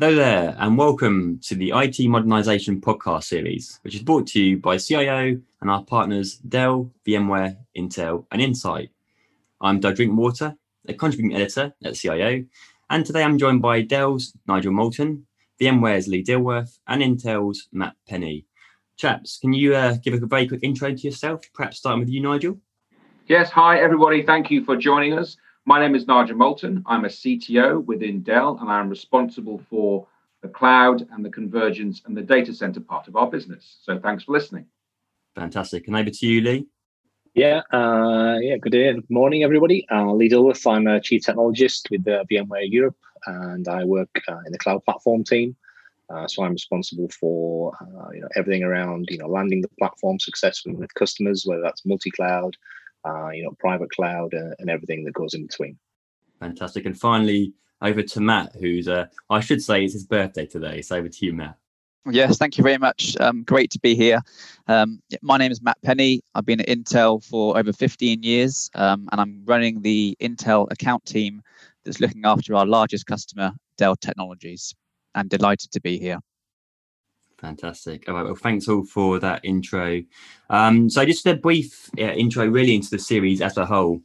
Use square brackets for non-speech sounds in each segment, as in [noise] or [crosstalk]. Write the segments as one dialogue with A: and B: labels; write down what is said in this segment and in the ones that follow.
A: Hello there, and welcome to the IT Modernisation podcast series, which is brought to you by CIO and our partners Dell, VMware, Intel, and Insight. I'm Doug Drinkwater, a contributing editor at CIO, and today I'm joined by Dell's Nigel Moulton, VMware's Lee Dilworth, and Intel's Matt Penny. Chaps, can you uh, give a very quick intro to yourself, perhaps starting with you, Nigel?
B: Yes, hi everybody. Thank you for joining us. My name is Nigel Moulton. I'm a CTO within Dell, and I'm responsible for the cloud and the convergence and the data center part of our business. So thanks for listening.
A: Fantastic. And over to you, Lee.
C: Yeah, uh, yeah. Good day, good morning, everybody. Uh, Lee Dilworth. I'm a chief technologist with uh, VMware Europe, and I work uh, in the cloud platform team. Uh, so I'm responsible for uh, you know everything around you know landing the platform successfully with customers, whether that's multi-cloud, uh, you know, private cloud, uh, and everything that goes in between.
A: Fantastic. And finally, over to Matt, who's, uh, I should say, it's his birthday today. So over to you, Matt.
D: Yes, thank you very much. Um, great to be here. Um, my name is Matt Penny. I've been at Intel for over 15 years, um, and I'm running the Intel account team that's looking after our largest customer, Dell Technologies. I'm delighted to be here.
A: Fantastic. All right. Well, thanks all for that intro. Um, so, just a brief uh, intro, really, into the series as a whole.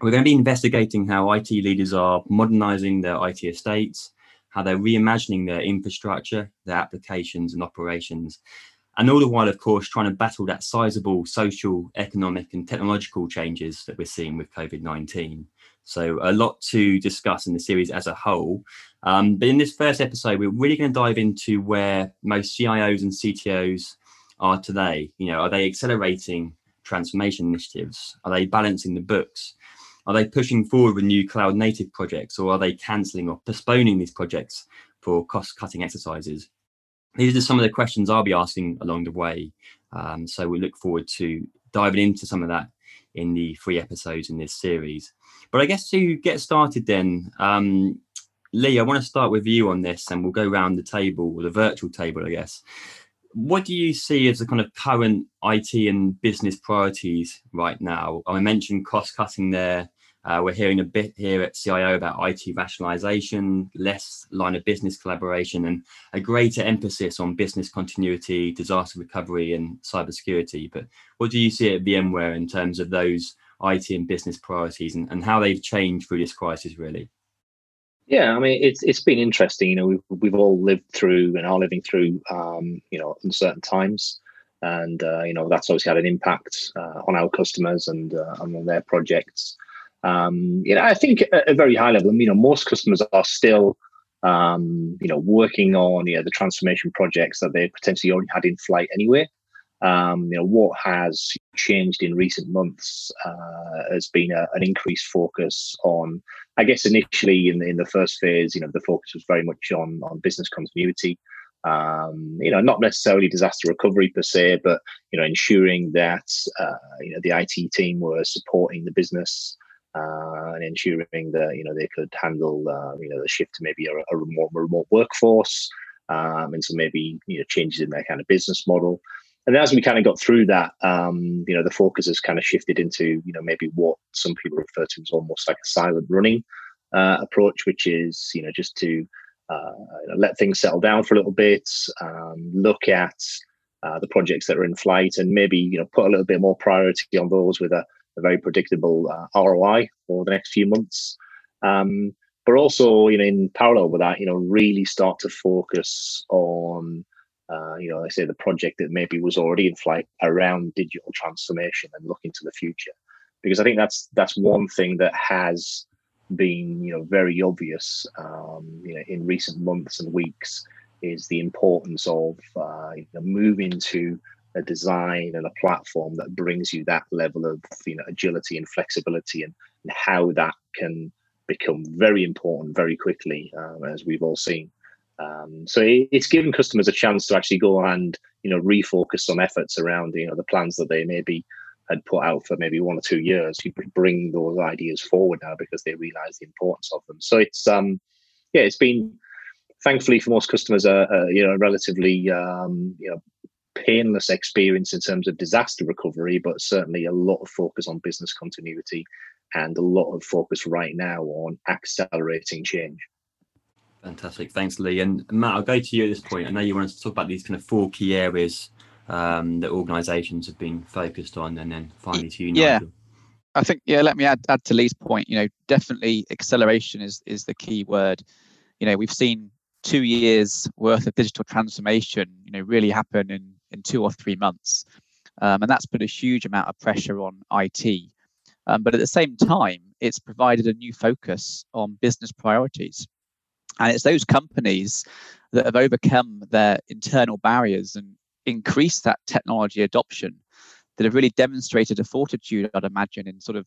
A: We're going to be investigating how IT leaders are modernizing their IT estates, how they're reimagining their infrastructure, their applications, and operations. And all the while, of course, trying to battle that sizable social, economic, and technological changes that we're seeing with COVID 19. So, a lot to discuss in the series as a whole. Um, but in this first episode, we're really going to dive into where most CIOs and CTOs are today. You know, are they accelerating transformation initiatives? Are they balancing the books? Are they pushing forward with new cloud native projects or are they cancelling or postponing these projects for cost cutting exercises? These are some of the questions I'll be asking along the way. Um, so we look forward to diving into some of that in the three episodes in this series. But I guess to get started, then, um, Lee, I want to start with you on this and we'll go around the table, or the virtual table, I guess. What do you see as the kind of current IT and business priorities right now? I mentioned cost cutting there. Uh, we're hearing a bit here at CIO about IT rationalization, less line of business collaboration, and a greater emphasis on business continuity, disaster recovery, and cybersecurity. But what do you see at VMware in terms of those IT and business priorities and, and how they've changed through this crisis, really?
C: Yeah, I mean it's it's been interesting. You know, we've we've all lived through and are living through um, you know uncertain times, and uh, you know that's obviously had an impact uh, on our customers and uh, on their projects. Um, you know, I think at a very high level, you know, most customers are still um, you know working on you know the transformation projects that they potentially already had in flight anyway. Um, you know, what has changed in recent months uh, has been a, an increased focus on, I guess, initially in the, in the first phase, you know, the focus was very much on on business continuity. Um, you know, not necessarily disaster recovery per se, but you know, ensuring that uh, you know the IT team were supporting the business uh, and ensuring that you know they could handle uh, you know the shift to maybe a, a remote remote workforce, um, and so maybe you know changes in their kind of business model. And as we kind of got through that, um, you know, the focus has kind of shifted into, you know, maybe what some people refer to as almost like a silent running uh, approach, which is, you know, just to uh, let things settle down for a little bit, um, look at uh, the projects that are in flight, and maybe, you know, put a little bit more priority on those with a, a very predictable uh, ROI for the next few months. Um, but also, you know, in parallel with that, you know, really start to focus on uh, you know, I say the project that maybe was already in flight around digital transformation and looking to the future, because I think that's that's one thing that has been you know very obvious um, you know in recent months and weeks is the importance of uh, you know, moving to a design and a platform that brings you that level of you know agility and flexibility and, and how that can become very important very quickly um, as we've all seen um, so it's given customers a chance to actually go and you know refocus some efforts around you know the plans that they maybe had put out for maybe one or two years. You bring those ideas forward now because they realise the importance of them. So it's um yeah, it's been thankfully for most customers a, a you know relatively um, you know painless experience in terms of disaster recovery, but certainly a lot of focus on business continuity and a lot of focus right now on accelerating change.
A: Fantastic. Thanks, Lee. And Matt, I'll go to you at this point. I know you wanted to talk about these kind of four key areas um, that organisations have been focused on, and then finally to you.
D: Yeah.
A: Nigel.
D: I think yeah. Let me add add to Lee's point. You know, definitely acceleration is is the key word. You know, we've seen two years worth of digital transformation. You know, really happen in in two or three months, um, and that's put a huge amount of pressure on IT. Um, but at the same time, it's provided a new focus on business priorities. And it's those companies that have overcome their internal barriers and increased that technology adoption that have really demonstrated a fortitude, I'd imagine, in sort of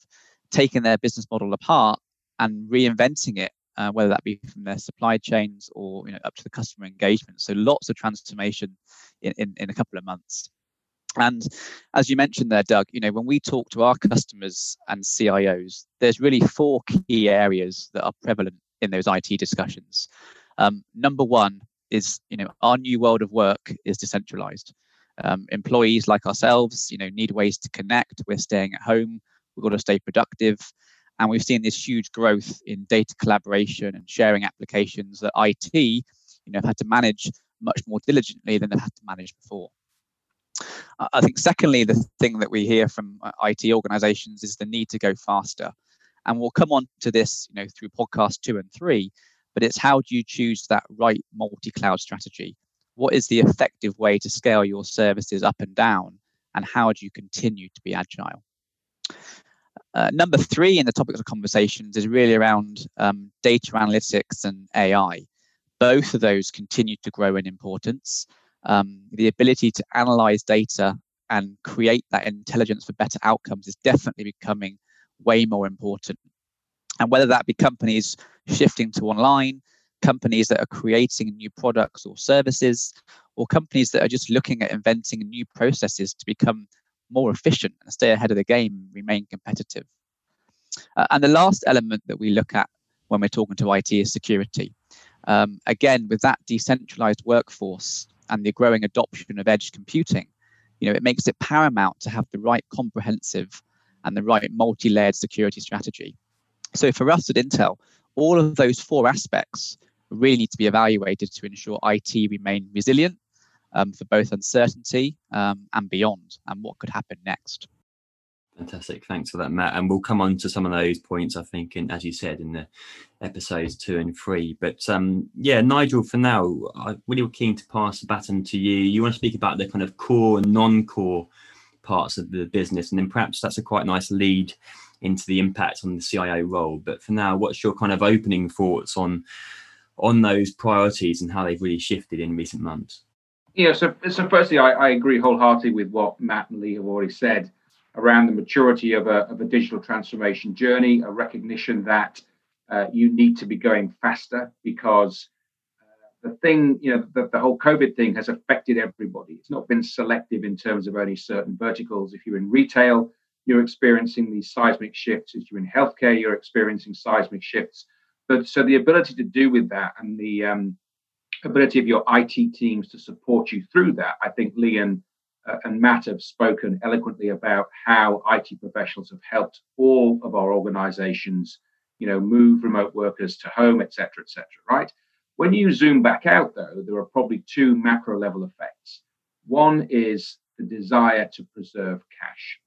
D: taking their business model apart and reinventing it, uh, whether that be from their supply chains or you know up to the customer engagement. So lots of transformation in, in, in a couple of months. And as you mentioned there, Doug, you know, when we talk to our customers and CIOs, there's really four key areas that are prevalent in those IT discussions. Um, number one is, you know, our new world of work is decentralized. Um, employees like ourselves, you know, need ways to connect. We're staying at home. We've got to stay productive. And we've seen this huge growth in data collaboration and sharing applications that IT, you know, have had to manage much more diligently than they've had to manage before. I think, secondly, the thing that we hear from uh, IT organizations is the need to go faster. And we'll come on to this, you know, through podcast two and three, but it's how do you choose that right multi-cloud strategy? What is the effective way to scale your services up and down? And how do you continue to be agile? Uh, number three in the topics of conversations is really around um, data analytics and AI. Both of those continue to grow in importance um, the ability to analyze data and create that intelligence for better outcomes is definitely becoming way more important. And whether that be companies shifting to online, companies that are creating new products or services, or companies that are just looking at inventing new processes to become more efficient and stay ahead of the game, remain competitive. Uh, and the last element that we look at when we're talking to IT is security. Um, again, with that decentralized workforce, and the growing adoption of edge computing, you know, it makes it paramount to have the right comprehensive and the right multi-layered security strategy. So for us at Intel, all of those four aspects really need to be evaluated to ensure IT remain resilient um, for both uncertainty um, and beyond, and what could happen next.
A: Fantastic. Thanks for that, Matt. And we'll come on to some of those points, I think, and as you said, in the episodes two and three. But um, yeah, Nigel, for now, I'm really keen to pass the baton to you. You want to speak about the kind of core and non core parts of the business, and then perhaps that's a quite nice lead into the impact on the CIO role. But for now, what's your kind of opening thoughts on on those priorities and how they've really shifted in recent months?
B: Yeah, so so firstly, I, I agree wholeheartedly with what Matt and Lee have already said around the maturity of a, of a digital transformation journey, a recognition that uh, you need to be going faster because uh, the thing, you know, the, the whole COVID thing has affected everybody. It's not been selective in terms of only certain verticals. If you're in retail, you're experiencing these seismic shifts. If you're in healthcare, you're experiencing seismic shifts. But so the ability to do with that and the um, ability of your IT teams to support you through that, I think Lee and uh, and Matt have spoken eloquently about how IT professionals have helped all of our organizations, you know, move remote workers to home, et cetera, et cetera, right? When you zoom back out, though, there are probably two macro level effects. One is the desire to preserve cash.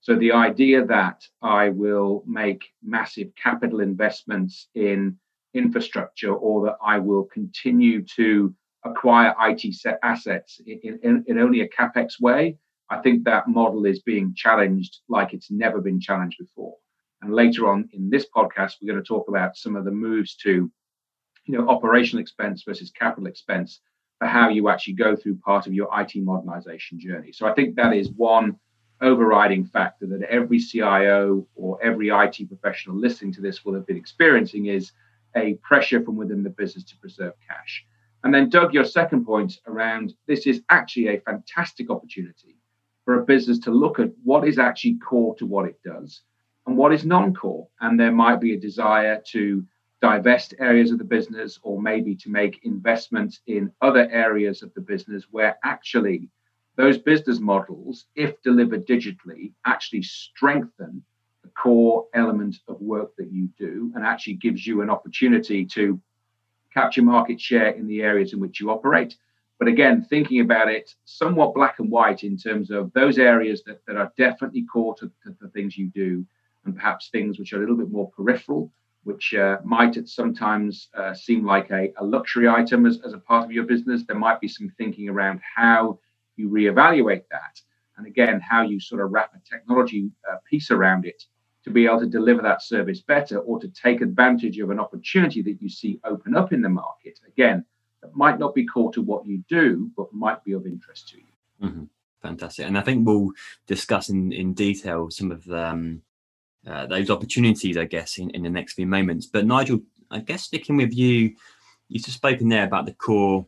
B: So the idea that I will make massive capital investments in infrastructure or that I will continue to acquire IT assets in, in, in only a capex way, I think that model is being challenged like it's never been challenged before. And later on in this podcast, we're going to talk about some of the moves to, you know, operational expense versus capital expense for how you actually go through part of your IT modernization journey. So I think that is one overriding factor that every CIO or every IT professional listening to this will have been experiencing is a pressure from within the business to preserve cash. And then, Doug, your second point around this is actually a fantastic opportunity for a business to look at what is actually core to what it does and what is non core. And there might be a desire to divest areas of the business or maybe to make investments in other areas of the business where actually those business models, if delivered digitally, actually strengthen core element of work that you do and actually gives you an opportunity to capture market share in the areas in which you operate. But again, thinking about it somewhat black and white in terms of those areas that, that are definitely core to, to the things you do, and perhaps things which are a little bit more peripheral, which uh, might at sometimes uh, seem like a, a, luxury item as, as a part of your business. There might be some thinking around how you reevaluate that. And again, how you sort of wrap a technology uh, piece around it to be able to deliver that service better or to take advantage of an opportunity that you see open up in the market. Again, that might not be core to what you do, but might be of interest to you.
A: Mm-hmm. Fantastic. And I think we'll discuss in, in detail some of um, uh, those opportunities, I guess, in, in the next few moments. But Nigel, I guess sticking with you, you've just spoken there about the core,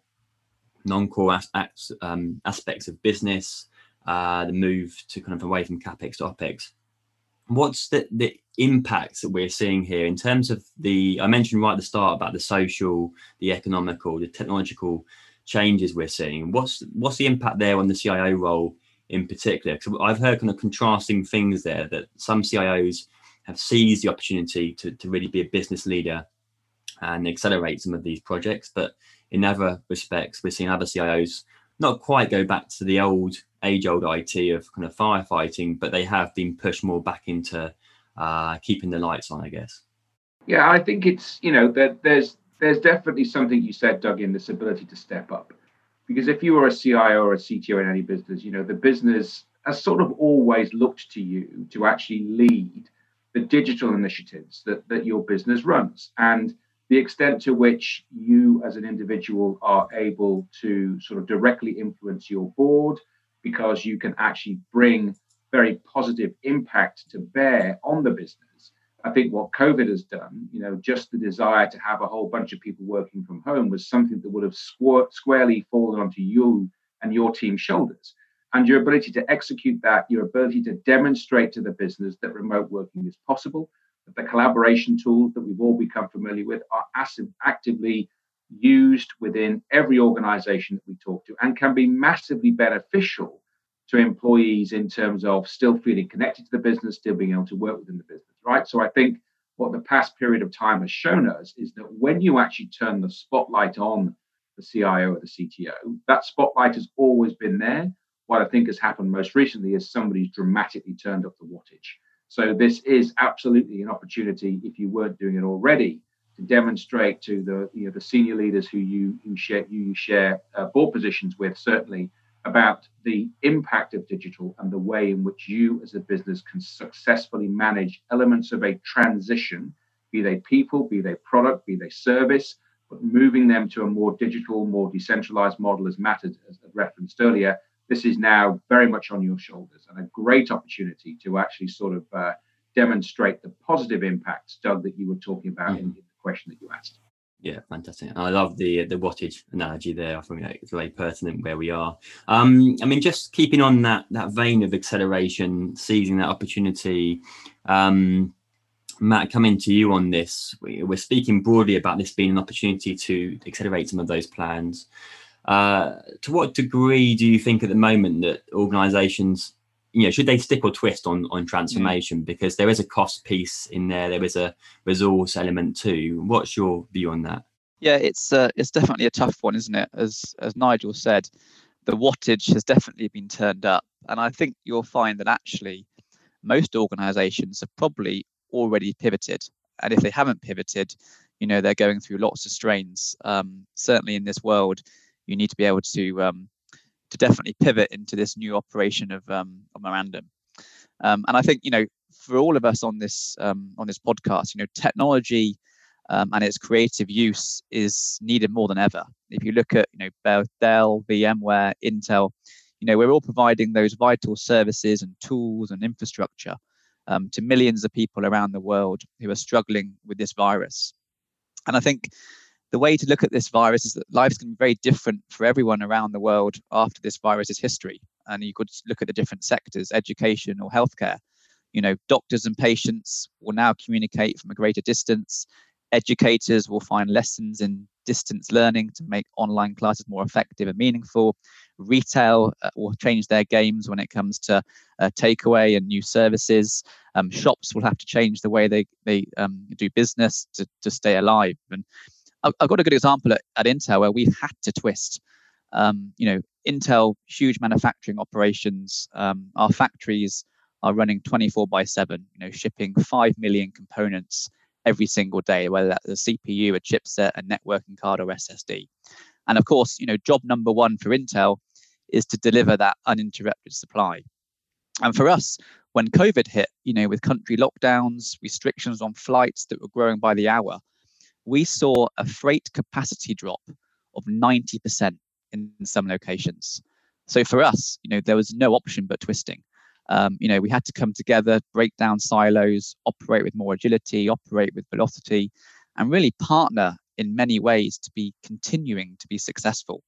A: non-core as, um, aspects of business, uh, the move to kind of away from capex to opex what's the, the impacts that we're seeing here in terms of the i mentioned right at the start about the social the economical the technological changes we're seeing. What's what's the impact there on the cio role in particular? Because i've heard kind of contrasting things there that some cios have seized the opportunity to, to really be a business leader and accelerate some of these projects but in other respects we're seeing other cios not quite go back to the old age old IT of kind of firefighting, but they have been pushed more back into uh, keeping the lights on, I guess.
B: Yeah, I think it's you know that there's there's definitely something you said, Doug, in this ability to step up, because if you were a CIO or a CTO in any business, you know the business has sort of always looked to you to actually lead the digital initiatives that that your business runs and the extent to which you as an individual are able to sort of directly influence your board because you can actually bring very positive impact to bear on the business. I think what COVID has done, you know, just the desire to have a whole bunch of people working from home was something that would have squ- squarely fallen onto you and your team's shoulders. And your ability to execute that, your ability to demonstrate to the business that remote working is possible, that the collaboration tools that we've all become familiar with are actively used within every organization that we talk to and can be massively beneficial to employees in terms of still feeling connected to the business, still being able to work within the business, right? So I think what the past period of time has shown us is that when you actually turn the spotlight on the CIO or the CTO, that spotlight has always been there. What I think has happened most recently is somebody's dramatically turned up the wattage. So this is absolutely an opportunity if you weren't doing it already to demonstrate to the you know the senior leaders who you who share you share uh, board positions with certainly about the impact of digital and the way in which you as a business can successfully manage elements of a transition be they people be they product be they service but moving them to a more digital more decentralized model as matt as referenced earlier this is now very much on your shoulders and a great opportunity to actually sort of uh, demonstrate the positive impacts doug that you were talking about mm-hmm. in question that you asked.
A: Yeah, fantastic. I love the the wattage analogy there. I think it's very pertinent where we are. Um, I mean, just keeping on that that vein of acceleration, seizing that opportunity. Um, Matt, coming to you on this, we're speaking broadly about this being an opportunity to accelerate some of those plans. Uh, to what degree do you think at the moment that organisations you know should they stick or twist on on transformation? Mm. because there is a cost piece in there there is a resource element too. What's your view on that?
D: Yeah it's uh, it's definitely a tough one isn't it? As as nigel said the wattage has definitely been turned up. And i think you'll find that actually most organizations have probably already pivoted. And if they haven't pivoted you know they're going through lots of strains. Um, certainly in this world you need to be able to um, to definitely pivot into this new operation of, um, of memorandum. Um, and I think you know for all of us on this um, on this podcast, you know, technology um, and its creative use is needed more than ever. If you look at you know Dell, VMware, Intel, you know we're all providing those vital services and tools and infrastructure um, to millions of people around the world who are struggling with this virus. And I think the way to look at this virus is that going to be very different for everyone around the world after this virus's history. And you could look at the different sectors, education or healthcare. You know, doctors and patients will now communicate from a greater distance. Educators will find lessons in distance learning to make online classes more effective and meaningful. Retail uh, will change their games when it comes to uh, takeaway and new services. Um, shops will have to change the way they they um, do business to, to stay alive. And I've got a good example at, at Intel where we've had to twist. Um, you know, Intel, huge manufacturing operations. Um, our factories are running 24 by 7, you know, shipping 5 million components every single day, whether that's a CPU, a chipset, a networking card, or SSD. And of course, you know, job number one for Intel is to deliver that uninterrupted supply. And for us, when COVID hit, you know, with country lockdowns, restrictions on flights that were growing by the hour, we saw a freight capacity drop of 90% in some locations. So for us, you know, there was no option but twisting. Um, you know, we had to come together, break down silos, operate with more agility, operate with velocity, and really partner in many ways to be continuing to be successful.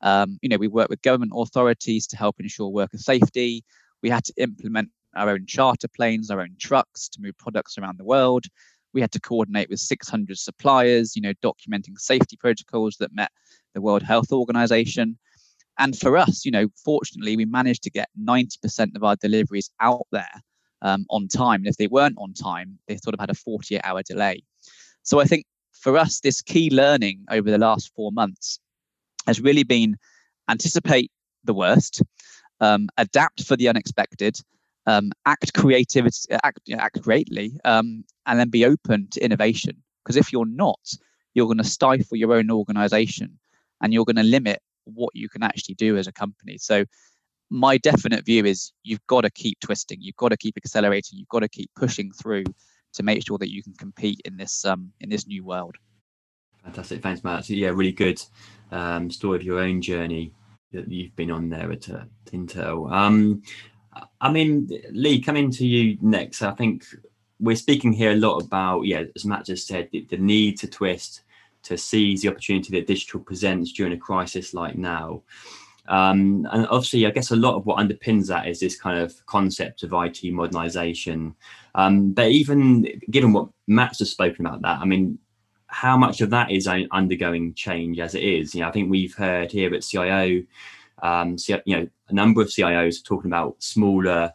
D: Um, you know, we work with government authorities to help ensure worker safety. We had to implement our own charter planes, our own trucks to move products around the world. We had to coordinate with 600 suppliers, you know, documenting safety protocols that met the World Health Organization. And for us, you know, fortunately, we managed to get 90% of our deliveries out there um, on time. And if they weren't on time, they sort of had a 48 hour delay. So I think for us, this key learning over the last four months has really been anticipate the worst, um, adapt for the unexpected, um, act creativity, act, you know, act greatly, um, and then be open to innovation. Because if you're not, you're going to stifle your own organization and you're going to limit what you can actually do as a company. So my definite view is you've got to keep twisting, you've got to keep accelerating, you've got to keep pushing through to make sure that you can compete in this um, in this new world.
A: Fantastic, thanks, Matt. So, yeah, really good um, story of your own journey that you've been on there at uh, Intel. Um, I mean, Lee, coming to you next. I think we're speaking here a lot about, yeah, as Matt just said, the, the need to twist to seize the opportunity that digital presents during a crisis like now. Um, and obviously, I guess a lot of what underpins that is this kind of concept of IT modernization. Um, but even given what Matt's just spoken about that, I mean, how much of that is undergoing change as it is? You know, I think we've heard here at CIO, um, you know, a number of CIOs talking about smaller,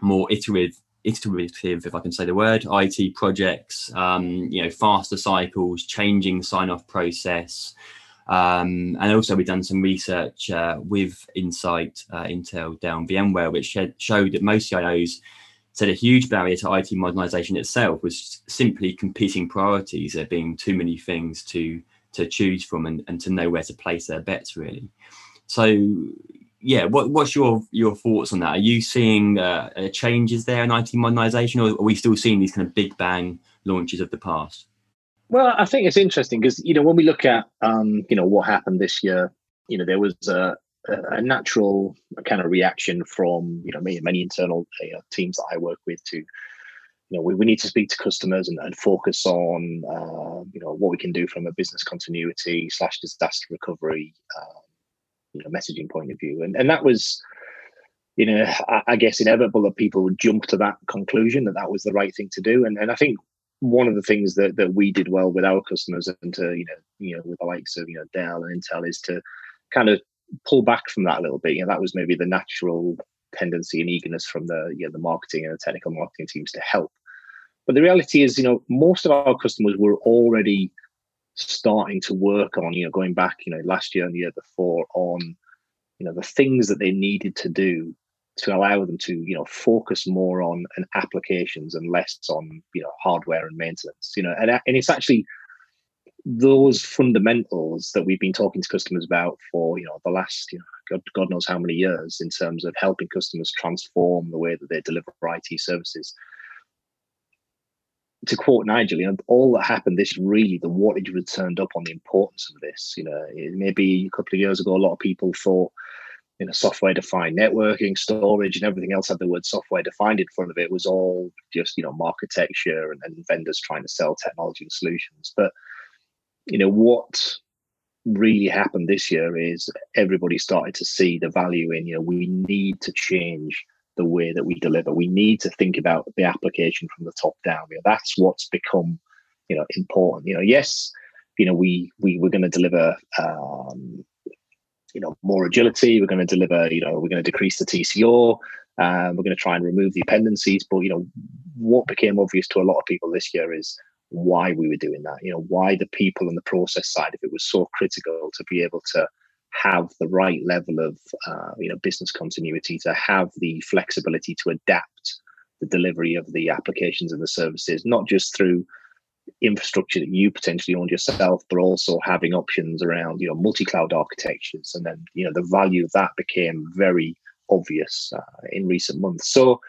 A: more iterative iterative, if I can say the word, IT projects, um, you know, faster cycles, changing sign-off process. Um, and also we've done some research uh, with Insight, uh, Intel, Dell, VMware, which showed that most CIOs said a huge barrier to IT modernization itself was simply competing priorities. There being too many things to to choose from and, and to know where to place their bets really. So yeah, what, what's your your thoughts on that? Are you seeing uh, uh, changes there in IT modernization, or are we still seeing these kind of big bang launches of the past?
C: Well, I think it's interesting because you know when we look at um, you know what happened this year, you know there was a, a natural kind of reaction from you know many, many internal uh, teams that I work with to you know we, we need to speak to customers and, and focus on uh, you know what we can do from a business continuity slash disaster recovery uh, you know, messaging point of view. And and that was, you know, I, I guess inevitable that people would jump to that conclusion that that was the right thing to do. And and I think one of the things that that we did well with our customers and to you know you know with the likes of you know Dell and Intel is to kind of pull back from that a little bit. You know, that was maybe the natural tendency and eagerness from the you know the marketing and the technical marketing teams to help. But the reality is, you know, most of our customers were already starting to work on, you know, going back, you know, last year and the year before on, you know, the things that they needed to do to allow them to, you know, focus more on an applications and less on, you know, hardware and maintenance, you know, and, and it's actually those fundamentals that we've been talking to customers about for, you know, the last, you know, God, God knows how many years in terms of helping customers transform the way that they deliver IT services to quote Nigel, you know, all that happened this really the wattage was turned up on the importance of this. You know, maybe a couple of years ago, a lot of people thought, you know, software defined networking, storage, and everything else had the word software defined in front of it was all just, you know, architecture and, and vendors trying to sell technology and solutions. But, you know, what really happened this year is everybody started to see the value in, you know, we need to change the way that we deliver. We need to think about the application from the top down. You know, that's what's become, you know, important. You know, yes, you know, we we we're going to deliver, um, you know, more agility. We're going to deliver. You know, we're going to decrease the TCO. Um, we're going to try and remove the dependencies. But you know, what became obvious to a lot of people this year is why we were doing that. You know, why the people and the process side of it was so critical to be able to have the right level of uh, you know business continuity, to have the flexibility to adapt the delivery of the applications and the services, not just through infrastructure that you potentially owned yourself, but also having options around you know multi-cloud architectures, and then you know the value of that became very obvious uh, in recent months. So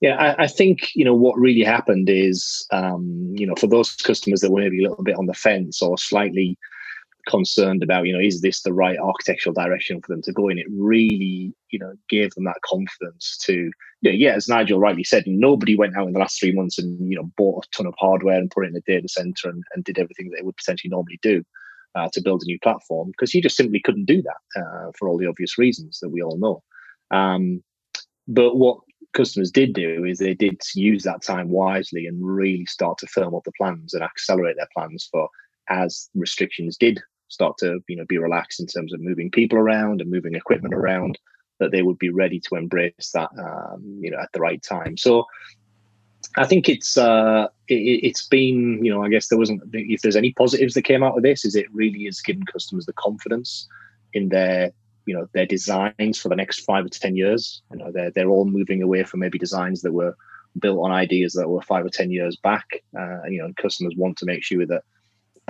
C: yeah, I, I, think you know what really happened is um, you know for those customers that were maybe a little bit on the fence or slightly concerned about you know is this the right architectural direction for them to go in, it really you know gave them that confidence to you know, yeah, as Nigel rightly said, nobody went out in the last three months and you know bought a ton of hardware and put it in a data center and, and did everything they would potentially normally do. Uh, to build a new platform because you just simply couldn't do that uh, for all the obvious reasons that we all know. Um, but what customers did do is they did use that time wisely and really start to firm up the plans and accelerate their plans for as restrictions did start to you know be relaxed in terms of moving people around and moving equipment around that they would be ready to embrace that um, you know at the right time so I think it's uh, it, has been you know I guess there wasn't if there's any positives that came out of this is it really is giving customers the confidence in their you know their designs for the next five or ten years. You know they're they're all moving away from maybe designs that were built on ideas that were five or ten years back. Uh, you know, customers want to make sure that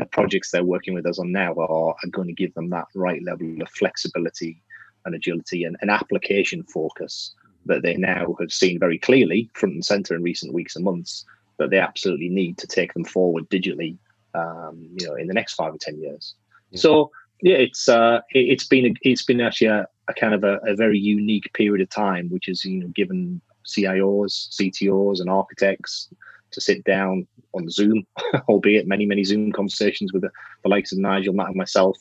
C: the projects they're working with us on now are, are going to give them that right level of flexibility and agility and an application focus that they now have seen very clearly front and center in recent weeks and months that they absolutely need to take them forward digitally um, you know in the next five or ten years yeah. so yeah, it's uh, it, has been a, it's been actually a, a kind of a, a, very unique period of time, which has you know given CIOs, CTOs, and architects to sit down on Zoom, [laughs] albeit many many Zoom conversations with the, the likes of Nigel, Matt, and myself,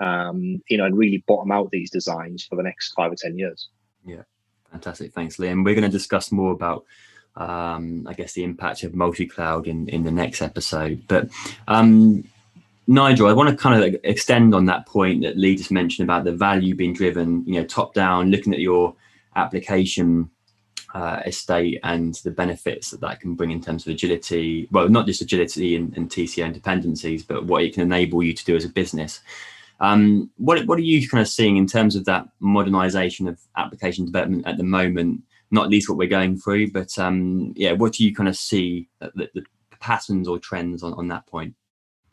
C: um, you know, and really bottom out these designs for the next five or ten years.
A: Yeah, fantastic. Thanks, Liam. We're going to discuss more about um, I guess the impact of multi-cloud in in the next episode, but um, Nigel, I want to kind of extend on that point that Lee just mentioned about the value being driven, you know, top down, looking at your application uh, estate and the benefits that that can bring in terms of agility. Well, not just agility and, and TCO dependencies, but what it can enable you to do as a business. Um, what what are you kind of seeing in terms of that modernization of application development at the moment? Not least what we're going through, but um, yeah, what do you kind of see the, the patterns or trends on, on that point?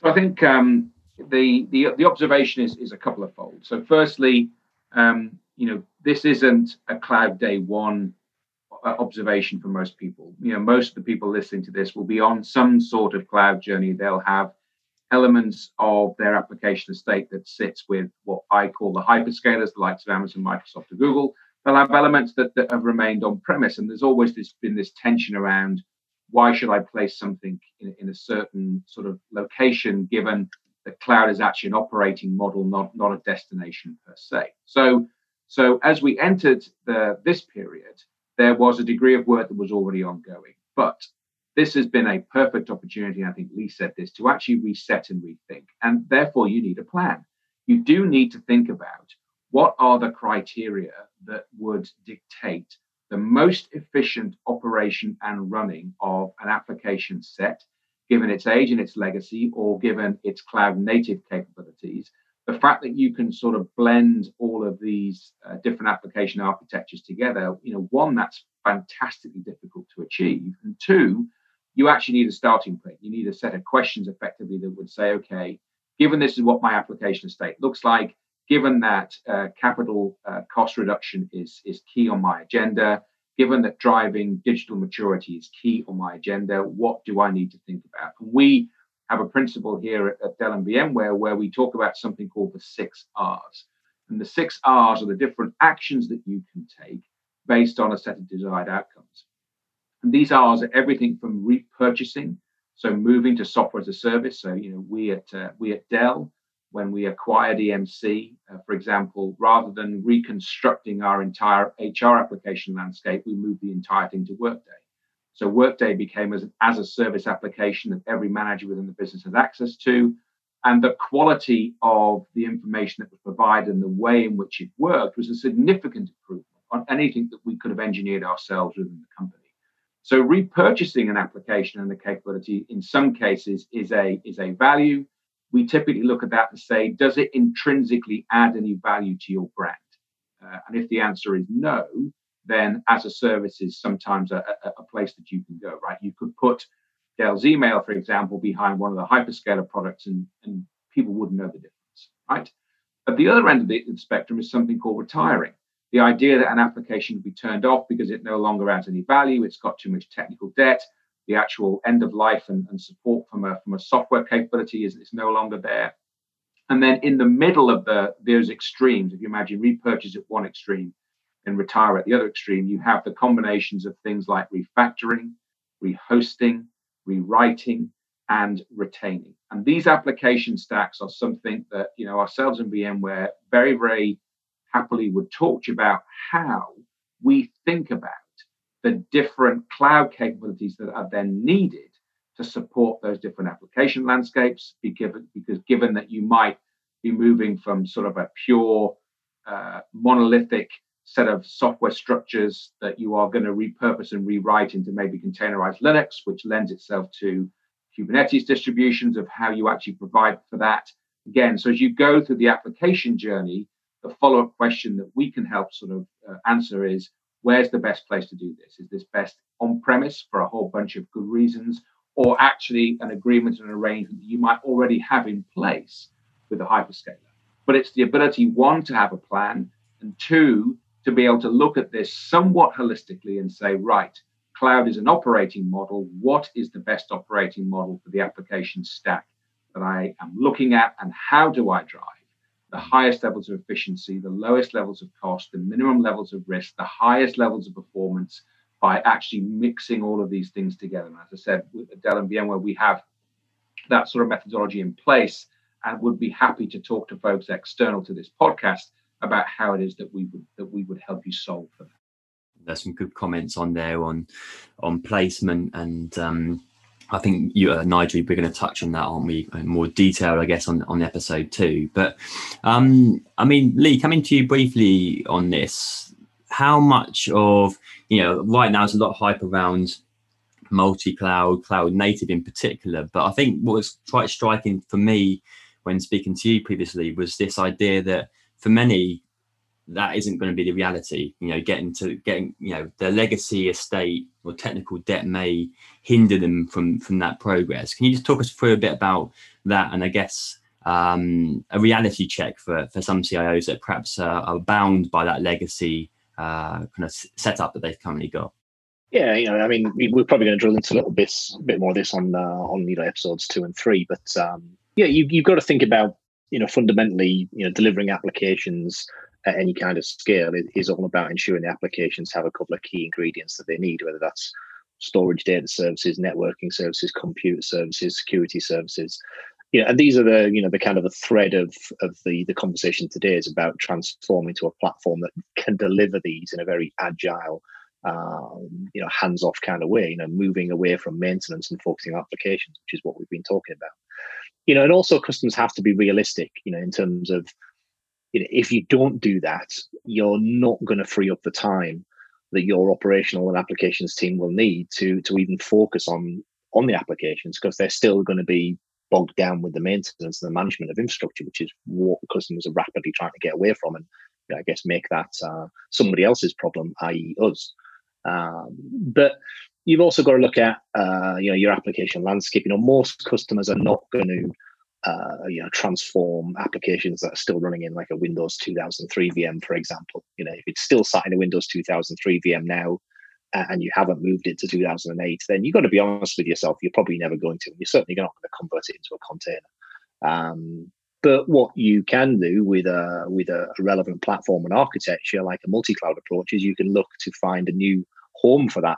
B: I think um, the, the the observation is is a couple of fold. So firstly, um, you know, this isn't a cloud day one Uh, observation for most people. You know, most of the people listening to this will be on some sort of cloud journey. They'll have elements of their application estate that sits with what I call the hyperscalers, the likes of Amazon, Microsoft, or Google. They'll have elements that, that have remained on premise, and there's always this, been this tension around why should I place something in, in a certain sort of location given the cloud is actually an operating model, not, not a destination per se. So, so as we entered the, this period, there was a degree of work that was already ongoing. But this has been a perfect opportunity, I think Lee said this, to actually reset and rethink. And therefore, you need a plan. You do need to think about what are the criteria that would dictate the most efficient operation and running of an application set, given its age and its legacy, or given its cloud native capabilities. The fact that you can sort of blend all of these uh, different application architectures together, you know, one, that's fantastically difficult to achieve. And two, you actually need a starting point. You need a set of questions effectively that would say, okay, given this is what my application state looks like, given that uh, capital uh, cost reduction is, is key on my agenda, given that driving digital maturity is key on my agenda, what do I need to think about? And we have a principle here at, at Dell and VMware where we talk about something called the six R's. And the six R's are the different actions that you can take based on a set of desired outcomes. And these R's are everything from repurchasing, so moving to software as a service. So, you know, we at uh, we at Dell when we acquired EMC, uh, for example, rather than reconstructing our entire HR application landscape, we moved the entire thing to Workday. So Workday became as, as a service application that every manager within the business has access to. And the quality of the information that was provided and the way in which it worked was a significant improvement on anything that we could have engineered ourselves within the company. So repurchasing an application and the capability in some cases is a is a value. We typically look at that and say, does it intrinsically add any value to your brand? Uh, and if the answer is no, then as a service is sometimes a, a, a, place that you can go, right? You could put Dell's email, for example, behind one of the hyperscaler products and, and people wouldn't know the difference, right? At the other end of the, spectrum is something called retiring. The idea that an application be turned off because it no longer adds any value, it's got too much technical debt, the actual end of life and, and support from a, from a software capability is, is no longer there. And then in the middle of the those extremes, if you imagine repurchase at one extreme and retire at the other extreme, you have the combinations of things like refactoring, rehosting, rewriting, and retaining. And these application stacks are something that you know ourselves in VMware very, very happily would talk to you about how we think about the different cloud capabilities that are then needed to support those different application landscapes be given, because given that you might be moving from sort of a pure uh, monolithic set of software structures that you are going to repurpose and rewrite into maybe containerized Linux, which lends itself to Kubernetes distributions of how you actually provide for that. Again, so as you go through the application journey, the follow up question that we can help sort of uh, answer is where's the best place to do this? Is this best on premise for a whole bunch of good reasons? or actually an agreement and arrangement that you might already have in place with a hyperscaler. But it's the ability, one, to have a plan, and two, to be able to look at this somewhat holistically and say, right, cloud is an operating model. What is the best operating model for the application stack that I am looking at, and how do I drive the highest levels of efficiency, the lowest levels of cost, the minimum levels of risk, the highest levels of performance, by actually mixing all of these things together. And as I said, with Dell and VMware, we have that sort of methodology in place and would be happy to talk to folks external to this podcast about how it is that we would that we would help you solve for that.
A: There's some good comments on there on on placement and um, I think you, uh, Nigel, we're going to touch on that, aren't we, in more detail, I guess, on on episode two. But um, I mean, Lee, coming to you briefly on this, how much of you know right now there's a lot of hype around multi-cloud cloud native in particular but i think what was quite striking for me when speaking to you previously was this idea that for many that isn't going to be the reality you know getting to getting you know their legacy estate or technical debt may hinder them from from that progress can you just talk us through a bit about that and i guess um, a reality check for for some cios that perhaps are bound by that legacy uh, kind of setup that they've currently got.
C: Yeah, you know, I mean, we're probably going to drill into a little bit, bit more of this on uh, on you know episodes two and three, but um, yeah, you you've got to think about you know fundamentally, you know, delivering applications at any kind of scale is all about ensuring the applications have a couple of key ingredients that they need, whether that's storage data services, networking services, compute services, security services, you know, and these are the you know the kind of the thread of of the the conversation today is about transforming to a platform that can deliver these in a very agile, um, you know, hands-off kind of way. You know, moving away from maintenance and focusing on applications, which is what we've been talking about. You know, and also customers have to be realistic. You know, in terms of you know, if you don't do that, you're not going to free up the time that your operational and applications team will need to to even focus on on the applications because they're still going to be bogged down with the maintenance and the management of infrastructure, which is what customers are rapidly trying to get away from, and I guess make that uh, somebody else's problem, i.e., us. Um, but you've also got to look at uh, you know your application landscape. You know, most customers are not going to uh, you know transform applications that are still running in like a Windows 2003 VM, for example. You know, if it's still sat in a Windows 2003 VM now, and you haven't moved it to 2008, then you've got to be honest with yourself. You're probably never going to. You're certainly not going to convert it into a container. Um, but what you can do with a with a relevant platform and architecture, like a multi-cloud approach, is you can look to find a new home for that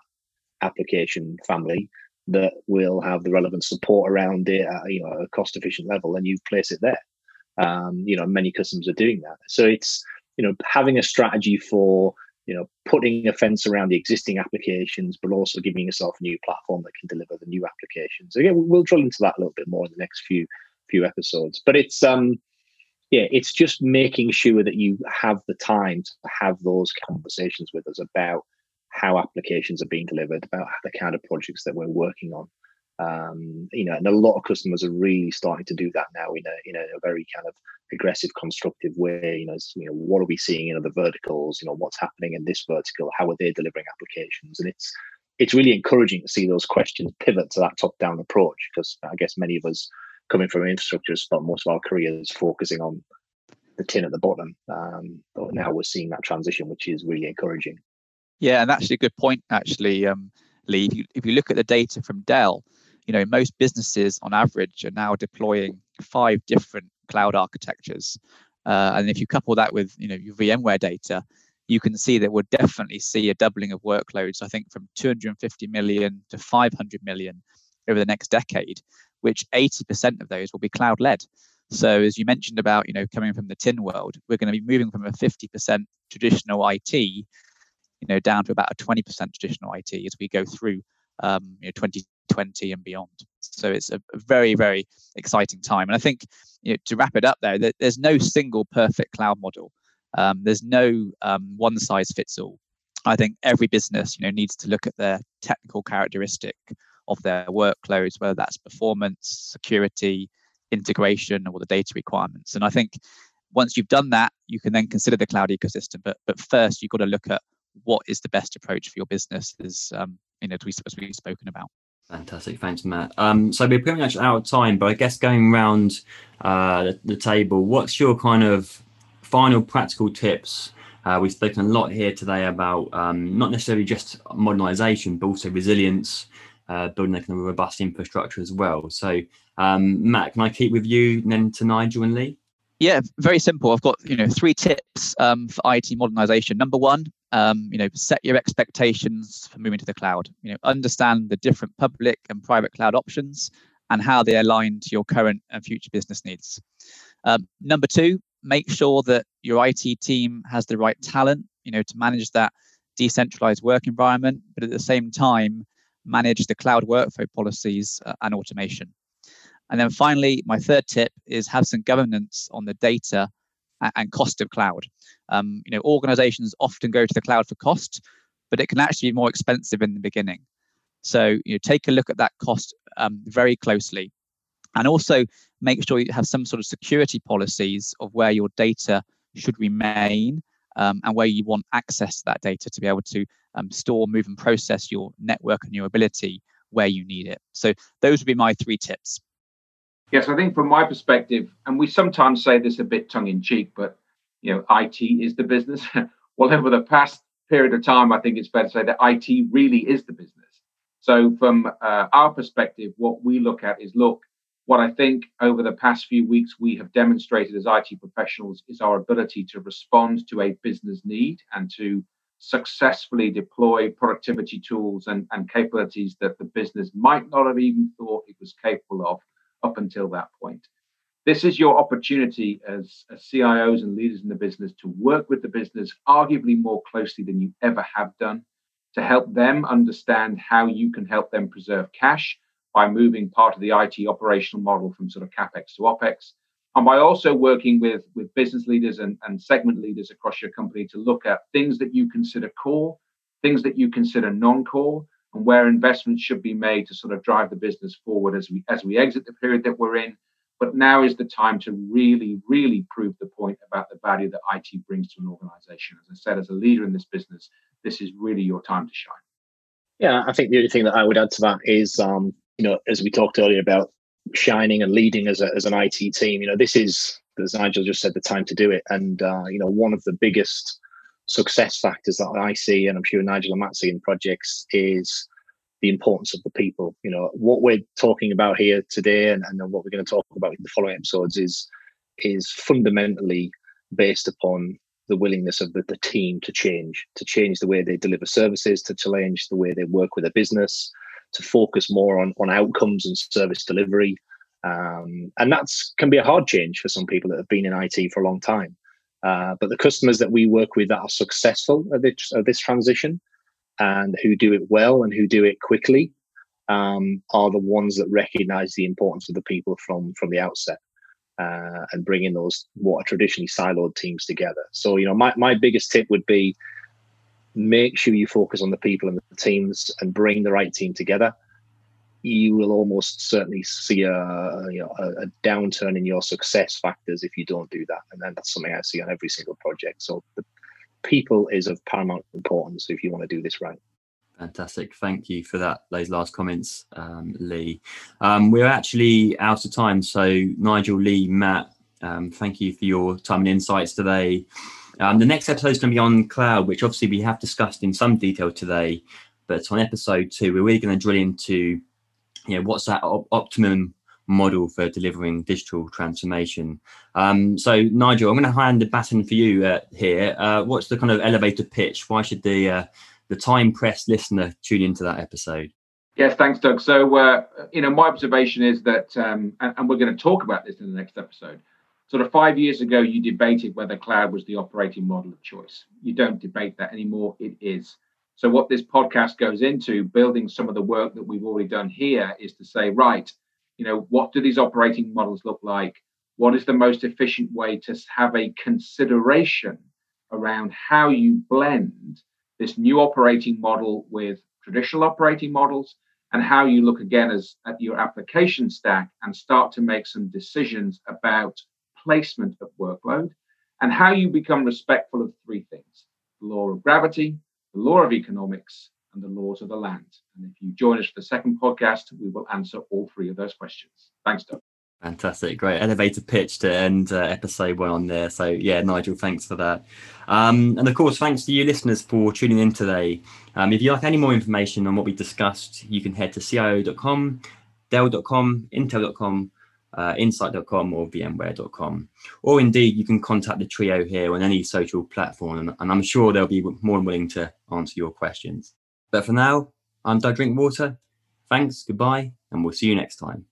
C: application family that will have the relevant support around it at you know a cost efficient level, and you place it there. Um, you know, many customers are doing that. So it's you know having a strategy for you know, putting a fence around the existing applications, but also giving yourself a new platform that can deliver the new applications. Again, we'll drill into that a little bit more in the next few few episodes. But it's um, yeah, it's just making sure that you have the time to have those conversations with us about how applications are being delivered, about the kind of projects that we're working on. Um, you know, and a lot of customers are really starting to do that now in a in a very kind of aggressive, constructive way. You know, you know, what are we seeing in other verticals? You know, what's happening in this vertical? How are they delivering applications? And it's it's really encouraging to see those questions pivot to that top-down approach because I guess many of us coming from infrastructure spent most of our careers focusing on the tin at the bottom. Um, but now we're seeing that transition, which is really encouraging.
D: Yeah, and actually a good point, actually, um, Lee. If you, if you look at the data from Dell, you know, most businesses on average are now deploying five different cloud architectures. Uh, and if you couple that with, you know, your VMware data, you can see that we'll definitely see a doubling of workloads, I think from 250 million to 500 million over the next decade, which 80% of those will be cloud led. So as you mentioned about, you know, coming from the tin world, we're going to be moving from a 50% traditional IT, you know, down to about a 20% traditional IT as we go through um, you know, 2020 and beyond. So it's a, very, very exciting time. And I think you know, to wrap it up there, there's no single perfect cloud model. Um, there's no um, one size fits all. I think every business, you know, needs to look at their technical characteristic of their workloads, whether that's performance, security, integration, or the data requirements. And I think once you've done that, you can then consider the cloud ecosystem. But but first, you've got to look at what is the best approach for your business, as um, you know, as, we, as we've spoken about.
A: Fantastic, thanks, Matt. Um, so we're pretty much out of time, but I guess going around uh, the, the, table, what's your kind of final practical tips? Uh, we've spoken a lot here today about um, not necessarily just modernisation, but also resilience, uh, building a kind of robust infrastructure as well. So, um, Matt, can I keep with you, and then to Nigel and Lee?
D: Yeah, very simple. I've got you know three tips um, for IT modernization. Number one, um, you know, set your expectations for moving to the cloud. You know, understand the different public and private cloud options and how they align to your current and future business needs. Um, number two, make sure that your IT team has the right talent. You know, to manage that decentralized work environment, but at the same time manage the cloud workflow policies uh, and automation. And then finally, my third tip is have some governance on the data and cost of cloud. Um, you know, organizations often go to the cloud for cost, but it can actually be more expensive in the beginning. So you know, take a look at that cost um, very closely, and also make sure you have some sort of security policies of where your data should remain um, and where you want access to that data to be able to um, store, move, and process your network and your ability where you need it. So those would be my three tips.
B: Yes, I think from my perspective, and we sometimes say this a bit tongue in cheek, but you know, IT is the business. [laughs] well, over the past period of time, I think it's fair to say that IT really is the business. So, from uh, our perspective, what we look at is look, what I think over the past few weeks we have demonstrated as IT professionals is our ability to respond to a business need and to successfully deploy productivity tools and, and capabilities that the business might not have even thought it was capable of up until that point. This is your opportunity as, as CIOs and leaders in the business to work with the business arguably more closely than you ever have done to help them understand how you can help them preserve cash by moving part of the IT operational model from sort of capex to opex, and by also working with, with business leaders and, and segment leaders across your company to look at things that you consider core, things that you consider non-core, and where investments should be made to sort of drive the business forward as we as we exit the period that we're in. But now is the time to really, really prove the point about the value that IT brings to an organization. As I said, as a leader in this business, this is really your time to shine.
C: Yeah, I think the only thing that I would add to that is, um, you know, as we talked earlier about shining and leading as, a, as an IT team, you know, this is, as Nigel just said, the time to do it. And, uh, you know, one of the biggest success factors that I see, and I'm sure Nigel and Matt see in projects, is the importance of the people. You know, what we're talking about here today, and, and what we're going to talk about in the following episodes, is is fundamentally based upon the willingness of the, the team to change, to change the way they deliver services, to change the way they work with a business, to focus more on on outcomes and service delivery. Um, and that's can be a hard change for some people that have been in IT for a long time. Uh, but the customers that we work with that are successful at this, at this transition and who do it well and who do it quickly um, are the ones that recognize the importance of the people from from the outset uh, and bringing those what are traditionally siloed teams together. So you know, my my biggest tip would be make sure you focus on the people and the teams and bring the right team together, you will almost certainly see a, you know, a, a downturn in your success factors if you don't do that. And then that's something I see on every single project. So the people is of paramount importance if you want to do this right.
A: Fantastic. Thank you for that. Those last comments, um, Lee. Um, we're actually out of time. So, Nigel, Lee, Matt, um, thank you for your time and insights today. Um, the next episode is going to be on cloud, which obviously we have discussed in some detail today. But on episode two, we're really going to drill into you know, what's that op- optimum model for delivering digital transformation. Um, so, Nigel, I'm going to hand the baton for you uh, here. Uh, what's the kind of elevator pitch? Why should the uh, the time pressed listener tune into that episode?
B: Yes, thanks, Doug. So, uh, you know, my observation is that, um, and, and we're going to talk about this in the next episode. Sort of five years ago, you debated whether cloud was the operating model of choice. You don't debate that anymore. It is. So, what this podcast goes into, building some of the work that we've already done here, is to say, right, you know, what do these operating models look like? What is the most efficient way to have a consideration around how you blend this new operating model with traditional operating models and how you look again as at your application stack and start to make some decisions about placement of workload and how you become respectful of three things the law of gravity the law of economics and the laws of the land and if you join us for the second podcast we will answer all three of those questions thanks doug
A: Fantastic, great elevator pitch to end uh, episode one on there. So yeah, Nigel, thanks for that. Um, and of course, thanks to you listeners for tuning in today. Um, if you like any more information on what we discussed, you can head to cio.com, dell.com, intel.com, uh, insight.com or vmware.com. Or indeed, you can contact the trio here on any social platform, and, and I'm sure they'll be more than willing to answer your questions. But for now, I'm Doug Drinkwater. Thanks, goodbye, and we'll see you next time.